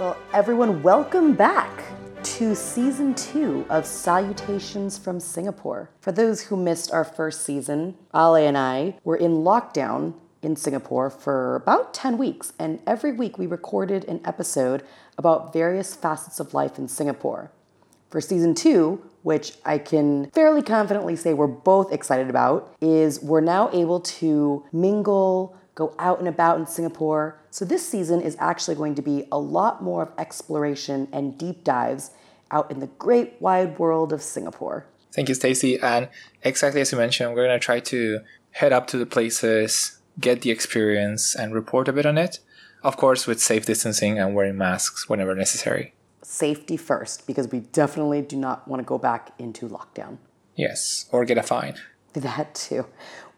Well, everyone, welcome back to season two of Salutations from Singapore. For those who missed our first season, Ale and I were in lockdown in Singapore for about 10 weeks, and every week we recorded an episode about various facets of life in Singapore. For season two, which I can fairly confidently say we're both excited about, is we're now able to mingle, go out and about in Singapore. So this season is actually going to be a lot more of exploration and deep dives out in the great wide world of Singapore. Thank you, Stacy. And exactly as you mentioned, we're going to try to head up to the places, get the experience, and report a bit on it. Of course, with safe distancing and wearing masks whenever necessary. Safety first, because we definitely do not want to go back into lockdown. Yes, or get a fine. That too,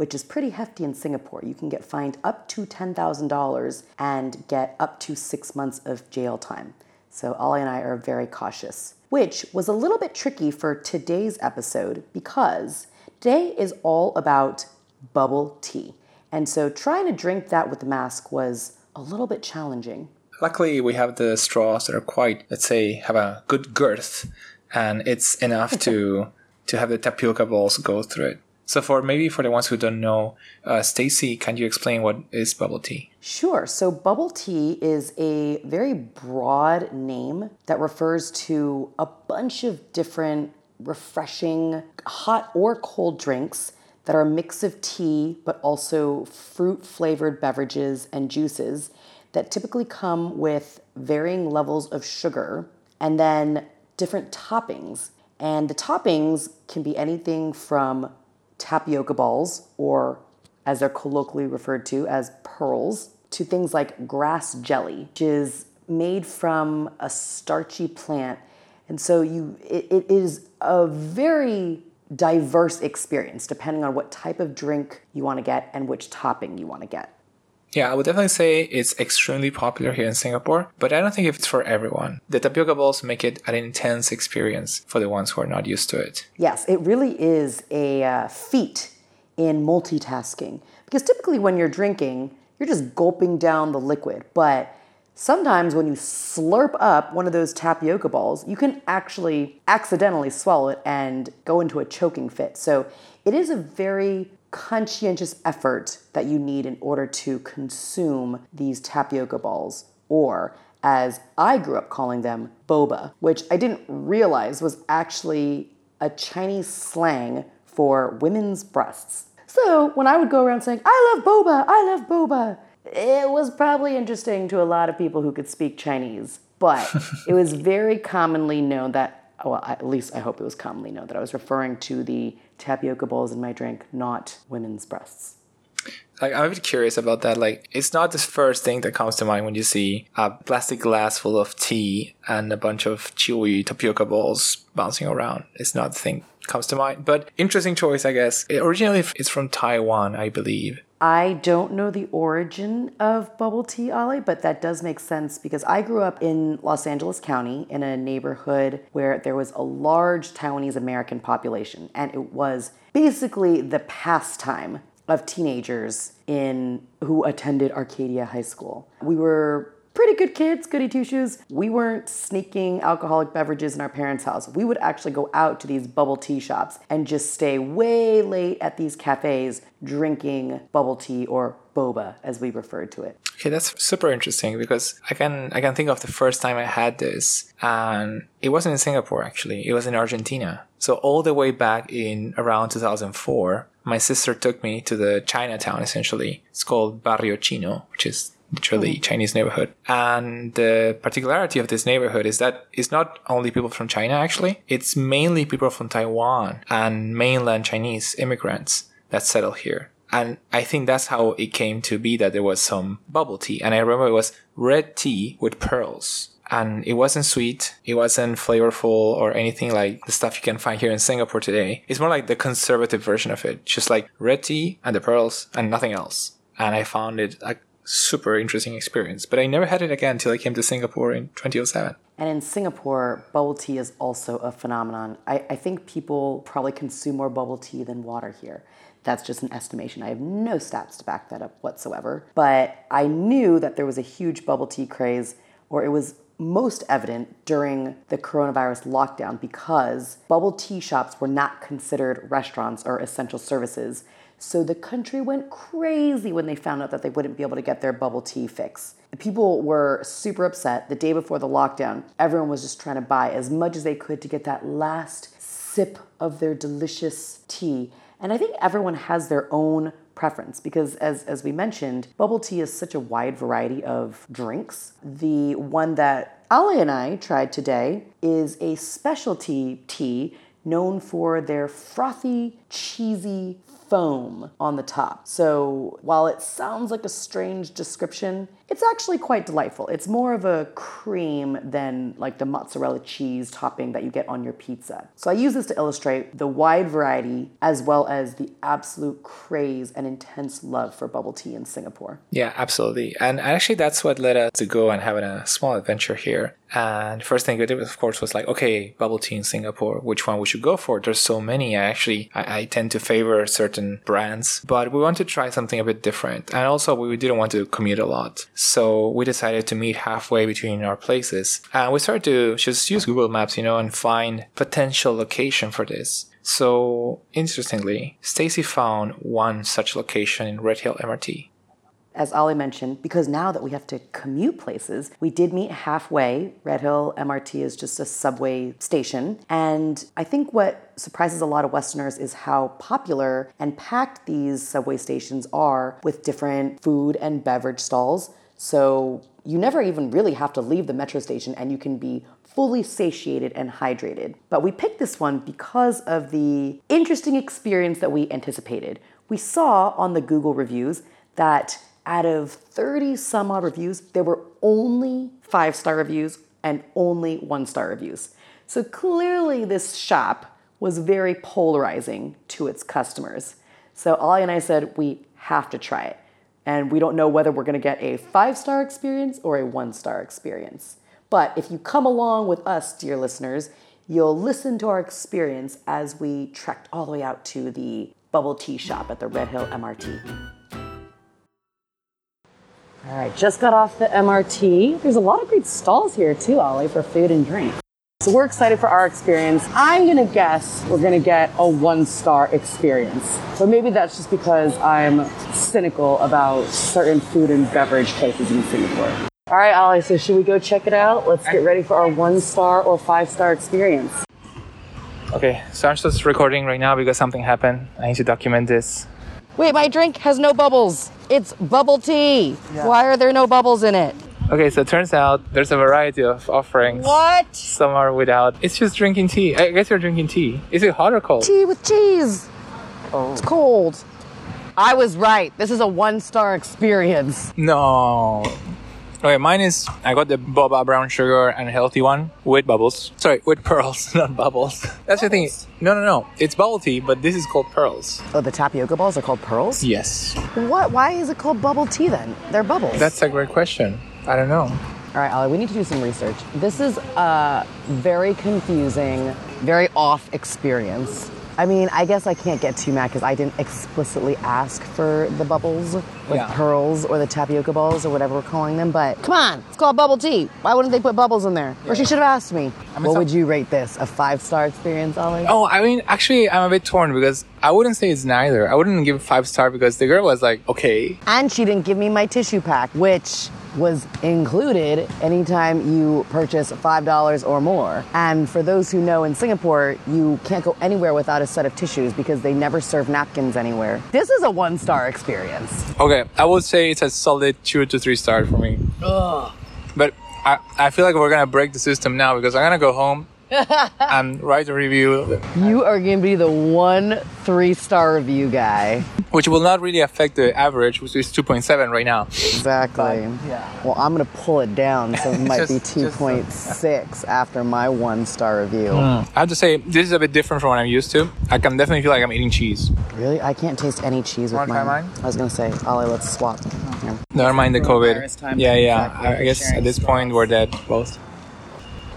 which is pretty hefty in Singapore. You can get fined up to $10,000 and get up to six months of jail time. So, Ollie and I are very cautious, which was a little bit tricky for today's episode because today is all about bubble tea. And so, trying to drink that with the mask was a little bit challenging. Luckily, we have the straws that are quite, let's say, have a good girth, and it's enough to to have the tapioca balls go through it. So for maybe for the ones who don't know, uh, Stacy, can you explain what is bubble tea? Sure. So bubble tea is a very broad name that refers to a bunch of different refreshing hot or cold drinks that are a mix of tea but also fruit flavored beverages and juices that typically come with varying levels of sugar and then different toppings. And the toppings can be anything from tapioca balls, or as they're colloquially referred to as pearls, to things like grass jelly, which is made from a starchy plant. And so you it, it is a very diverse experience depending on what type of drink you want to get and which topping you want to get. Yeah, I would definitely say it's extremely popular here in Singapore, but I don't think it's for everyone. The tapioca balls make it an intense experience for the ones who are not used to it. Yes, it really is a uh, feat in multitasking because typically when you're drinking, you're just gulping down the liquid, but sometimes when you slurp up one of those tapioca balls, you can actually accidentally swallow it and go into a choking fit. So it is a very conscientious effort that you need in order to consume these tapioca balls, or as I grew up calling them, boba, which I didn't realize was actually a Chinese slang for women's breasts. So when I would go around saying, I love boba, I love boba, it was probably interesting to a lot of people who could speak Chinese, but it was very commonly known that well, at least I hope it was commonly known that I was referring to the tapioca balls in my drink, not women's breasts. Like I'm curious about that. Like it's not the first thing that comes to mind when you see a plastic glass full of tea and a bunch of chewy tapioca balls bouncing around. It's not the thing comes to mind. But interesting choice, I guess. It originally, it's from Taiwan, I believe. I don't know the origin of bubble tea, Ali, but that does make sense because I grew up in Los Angeles County in a neighborhood where there was a large Taiwanese American population, and it was basically the pastime of teenagers in who attended Arcadia High School. We were pretty good kids, goody two shoes. We weren't sneaking alcoholic beverages in our parents' house. We would actually go out to these bubble tea shops and just stay way late at these cafes drinking bubble tea or boba as we referred to it. Okay, that's super interesting because I can I can think of the first time I had this and it wasn't in Singapore actually. It was in Argentina. So all the way back in around 2004, my sister took me to the Chinatown essentially. It's called Barrio Chino, which is literally mm. Chinese neighborhood. And the particularity of this neighborhood is that it's not only people from China, actually, it's mainly people from Taiwan and mainland Chinese immigrants that settle here. And I think that's how it came to be that there was some bubble tea. And I remember it was red tea with pearls. And it wasn't sweet. It wasn't flavorful or anything like the stuff you can find here in Singapore today. It's more like the conservative version of it. Just like red tea and the pearls and nothing else. And I found it like super interesting experience. But I never had it again until I came to Singapore in 2007. And in Singapore, bubble tea is also a phenomenon. I, I think people probably consume more bubble tea than water here. That's just an estimation. I have no stats to back that up whatsoever. But I knew that there was a huge bubble tea craze, or it was most evident during the coronavirus lockdown because bubble tea shops were not considered restaurants or essential services. So the country went crazy when they found out that they wouldn't be able to get their bubble tea fix. People were super upset the day before the lockdown. Everyone was just trying to buy as much as they could to get that last sip of their delicious tea. And I think everyone has their own preference because as, as we mentioned bubble tea is such a wide variety of drinks the one that ali and i tried today is a specialty tea known for their frothy cheesy foam on the top. So while it sounds like a strange description, it's actually quite delightful. It's more of a cream than like the mozzarella cheese topping that you get on your pizza. So I use this to illustrate the wide variety as well as the absolute craze and intense love for bubble tea in Singapore. Yeah, absolutely. And actually, that's what led us to go and having a small adventure here. And first thing we did, of course, was like, okay, bubble tea in Singapore, which one we should go for? There's so many. I actually, I, I tend to favor certain brands, but we want to try something a bit different. And also, we didn't want to commute a lot. So we decided to meet halfway between our places. And we started to just use Google Maps, you know, and find potential location for this. So interestingly, Stacy found one such location in Red Hill MRT as Ali mentioned, because now that we have to commute places, we did meet halfway. Red Hill MRT is just a subway station. And I think what surprises a lot of Westerners is how popular and packed these subway stations are with different food and beverage stalls. So you never even really have to leave the metro station and you can be fully satiated and hydrated. But we picked this one because of the interesting experience that we anticipated. We saw on the Google reviews that out of 30 some odd reviews, there were only five star reviews and only one star reviews. So clearly, this shop was very polarizing to its customers. So Ali and I said, we have to try it. And we don't know whether we're gonna get a five star experience or a one star experience. But if you come along with us, dear listeners, you'll listen to our experience as we trekked all the way out to the bubble tea shop at the Red Hill MRT. All right, just got off the MRT. There's a lot of great stalls here too, Ali, for food and drink. So we're excited for our experience. I'm gonna guess we're gonna get a one star experience. But maybe that's just because I'm cynical about certain food and beverage places in Singapore. All right, Ali, so should we go check it out? Let's get ready for our one star or five star experience. Okay, so I'm just recording right now because something happened. I need to document this. Wait, my drink has no bubbles. It's bubble tea. Yeah. Why are there no bubbles in it? Okay, so it turns out there's a variety of offerings. What? Some are without. It's just drinking tea. I guess you're drinking tea. Is it hot or cold? Tea with cheese. Oh. It's cold. I was right. This is a one star experience. No. Okay, mine is I got the boba brown sugar and healthy one with bubbles. Sorry, with pearls, not bubbles. That's bubbles. the thing. No, no, no. It's bubble tea, but this is called pearls. Oh, the tapioca balls are called pearls? Yes. What? Why is it called bubble tea then? They're bubbles. That's a great question. I don't know. All right, Ali, we need to do some research. This is a very confusing, very off experience. I mean, I guess I can't get too mad because I didn't explicitly ask for the bubbles with yeah. pearls or the tapioca balls or whatever we're calling them. But come on, it's called bubble tea. Why wouldn't they put bubbles in there? Yeah. Or she should have asked me. I mean, what would you rate this? A five star experience, Ali? Oh, I mean, actually, I'm a bit torn because I wouldn't say it's neither. I wouldn't give five star because the girl was like, okay. And she didn't give me my tissue pack, which was included anytime you purchase $5 or more. And for those who know in Singapore, you can't go anywhere without a set of tissues because they never serve napkins anywhere. This is a one star experience. Okay, I would say it's a solid two to three star for me. Ugh. But I, I feel like we're gonna break the system now because I'm gonna go home and write a review. You are going to be the one three star review guy. Which will not really affect the average, which is 2.7 right now. Exactly. But, yeah. Well, I'm going to pull it down, so it might just, be 2.6 after my one star review. Mm. I have to say, this is a bit different from what I'm used to. I can definitely feel like I'm eating cheese. Really? I can't taste any cheese with mine. mine. I was going to say, Ollie, let's swap. Never mind the COVID. Yeah, yeah. I guess at this point, we're dead both.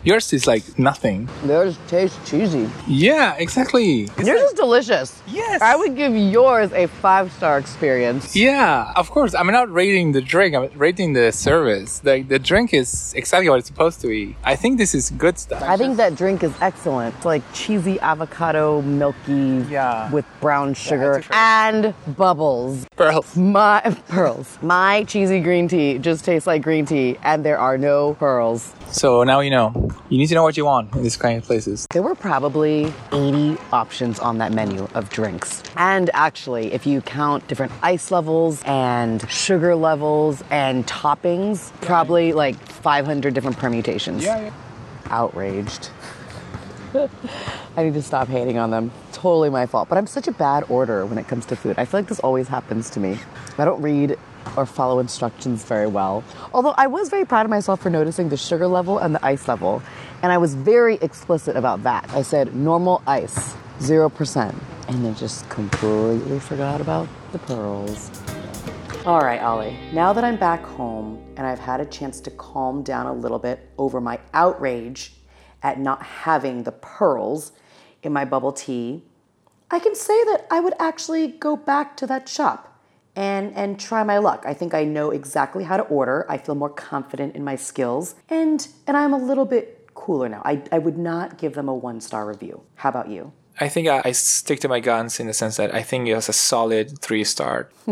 Yours is like nothing. Yours tastes cheesy. Yeah, exactly. It's Yours like- is delicious. Yes. I would give yours a five star experience. Yeah, of course. I'm not rating the drink. I'm rating the service. Like the drink is exactly what it's supposed to be. I think this is good stuff. I think that drink is excellent. It's like cheesy avocado, milky, Yeah. with brown sugar it's a- and bubbles. pearls. My pearls. My cheesy green tea just tastes like green tea, and there are no pearls. So now you know. You need to know what you want in these kind of places. There were probably 80 options on that menu of drinks. And actually, if you count different ice levels and sugar levels and toppings, probably like 500 different permutations. Yeah, yeah. Outraged. I need to stop hating on them. Totally my fault. But I'm such a bad order when it comes to food. I feel like this always happens to me. I don't read or follow instructions very well. Although I was very proud of myself for noticing the sugar level and the ice level. And I was very explicit about that. I said normal ice, 0%. And then just completely forgot about the pearls. All right, Ollie. Now that I'm back home and I've had a chance to calm down a little bit over my outrage at not having the pearls in my bubble tea, I can say that I would actually go back to that shop and and try my luck. I think I know exactly how to order. I feel more confident in my skills and and I'm a little bit cooler now. I, I would not give them a one star review. How about you? I think I, I stick to my guns in the sense that I think it was a solid three star.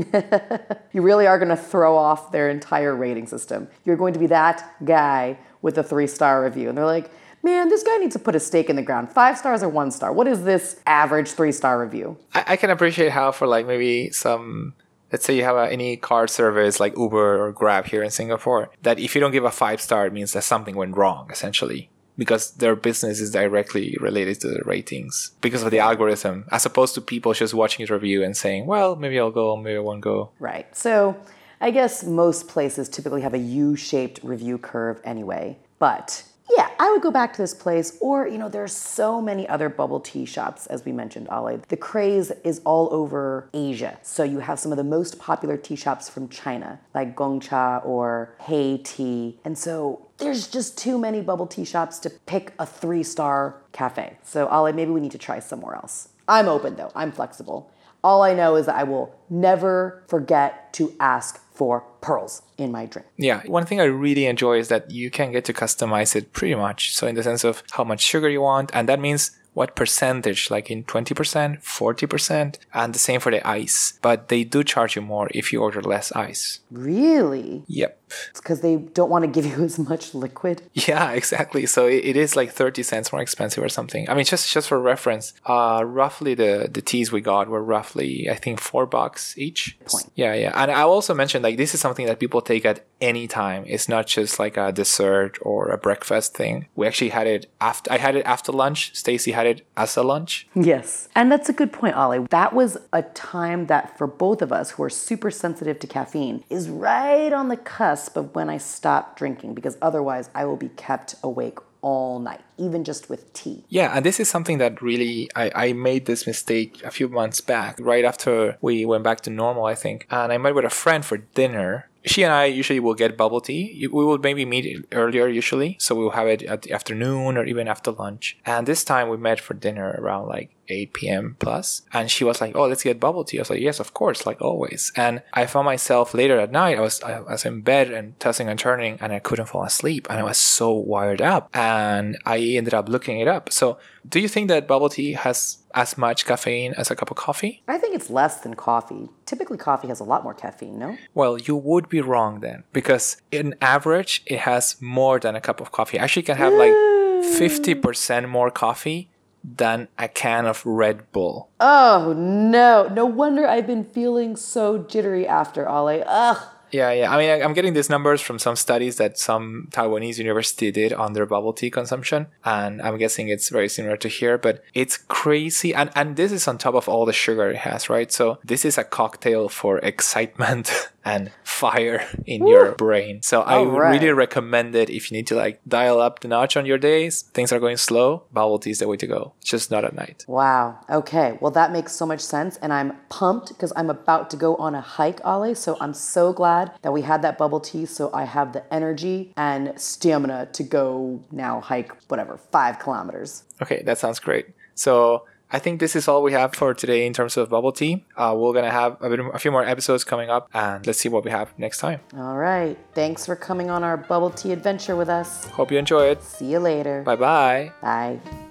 You really are going to throw off their entire rating system. You're going to be that guy with a three star review. And they're like, man, this guy needs to put a stake in the ground. Five stars or one star? What is this average three star review? I, I can appreciate how for like maybe some let's say you have a, any car service like Uber or Grab here in Singapore, that if you don't give a five star, it means that something went wrong essentially. Because their business is directly related to the ratings because of the algorithm, as opposed to people just watching a review and saying, well, maybe I'll go, maybe I won't go. Right. So I guess most places typically have a U shaped review curve anyway. But yeah, I would go back to this place, or, you know, there's so many other bubble tea shops, as we mentioned, Ali. The craze is all over Asia. So you have some of the most popular tea shops from China, like Gongcha or Hey Tea. And so there's just too many bubble tea shops to pick a three star cafe. So, Ali, maybe we need to try somewhere else. I'm open though, I'm flexible. All I know is that I will never forget to ask for pearls in my drink. Yeah, one thing I really enjoy is that you can get to customize it pretty much. So, in the sense of how much sugar you want, and that means what percentage, like in 20%, 40%, and the same for the ice. But they do charge you more if you order less ice. Really? Yep. It's because they don't want to give you as much liquid. Yeah, exactly. So it, it is like 30 cents more expensive or something. I mean, just just for reference, uh, roughly the, the teas we got were roughly, I think, four bucks each. Point. Yeah, yeah. And I also mentioned like this is something that people take at any time. It's not just like a dessert or a breakfast thing. We actually had it after, I had it after lunch. Stacy had it as a lunch. Yes. And that's a good point, Ollie. That was a time that for both of us who are super sensitive to caffeine is right on the cusp of when I stop drinking because otherwise I will be kept awake all night, even just with tea. Yeah, and this is something that really I, I made this mistake a few months back, right after we went back to normal, I think. And I met with a friend for dinner. She and I usually will get bubble tea. We will maybe meet earlier usually, so we will have it at the afternoon or even after lunch. And this time we met for dinner around like 8 p.m. plus. And she was like, "Oh, let's get bubble tea." I was like, "Yes, of course, like always." And I found myself later at night. I was I was in bed and tossing and turning, and I couldn't fall asleep, and I was so wired up. And I ended up looking it up. So, do you think that bubble tea has as much caffeine as a cup of coffee? I think it's less than coffee. Typically, coffee has a lot more caffeine, no? Well, you would be wrong then, because in average, it has more than a cup of coffee. Actually, can have like 50% more coffee than a can of Red Bull. Oh no, no wonder I've been feeling so jittery after, Ollie. Ugh. Yeah, yeah. I mean, I- I'm getting these numbers from some studies that some Taiwanese university did on their bubble tea consumption, and I'm guessing it's very similar to here. But it's crazy, and and this is on top of all the sugar it has, right? So this is a cocktail for excitement. And fire in your brain. So I right. really recommend it if you need to like dial up the notch on your days, things are going slow, bubble tea is the way to go. It's just not at night. Wow. Okay. Well, that makes so much sense. And I'm pumped because I'm about to go on a hike, Ale. So I'm so glad that we had that bubble tea. So I have the energy and stamina to go now hike, whatever, five kilometers. Okay, that sounds great. So I think this is all we have for today in terms of bubble tea. Uh, we're gonna have a, bit, a few more episodes coming up, and let's see what we have next time. All right. Thanks for coming on our bubble tea adventure with us. Hope you enjoy it. See you later. Bye bye. Bye.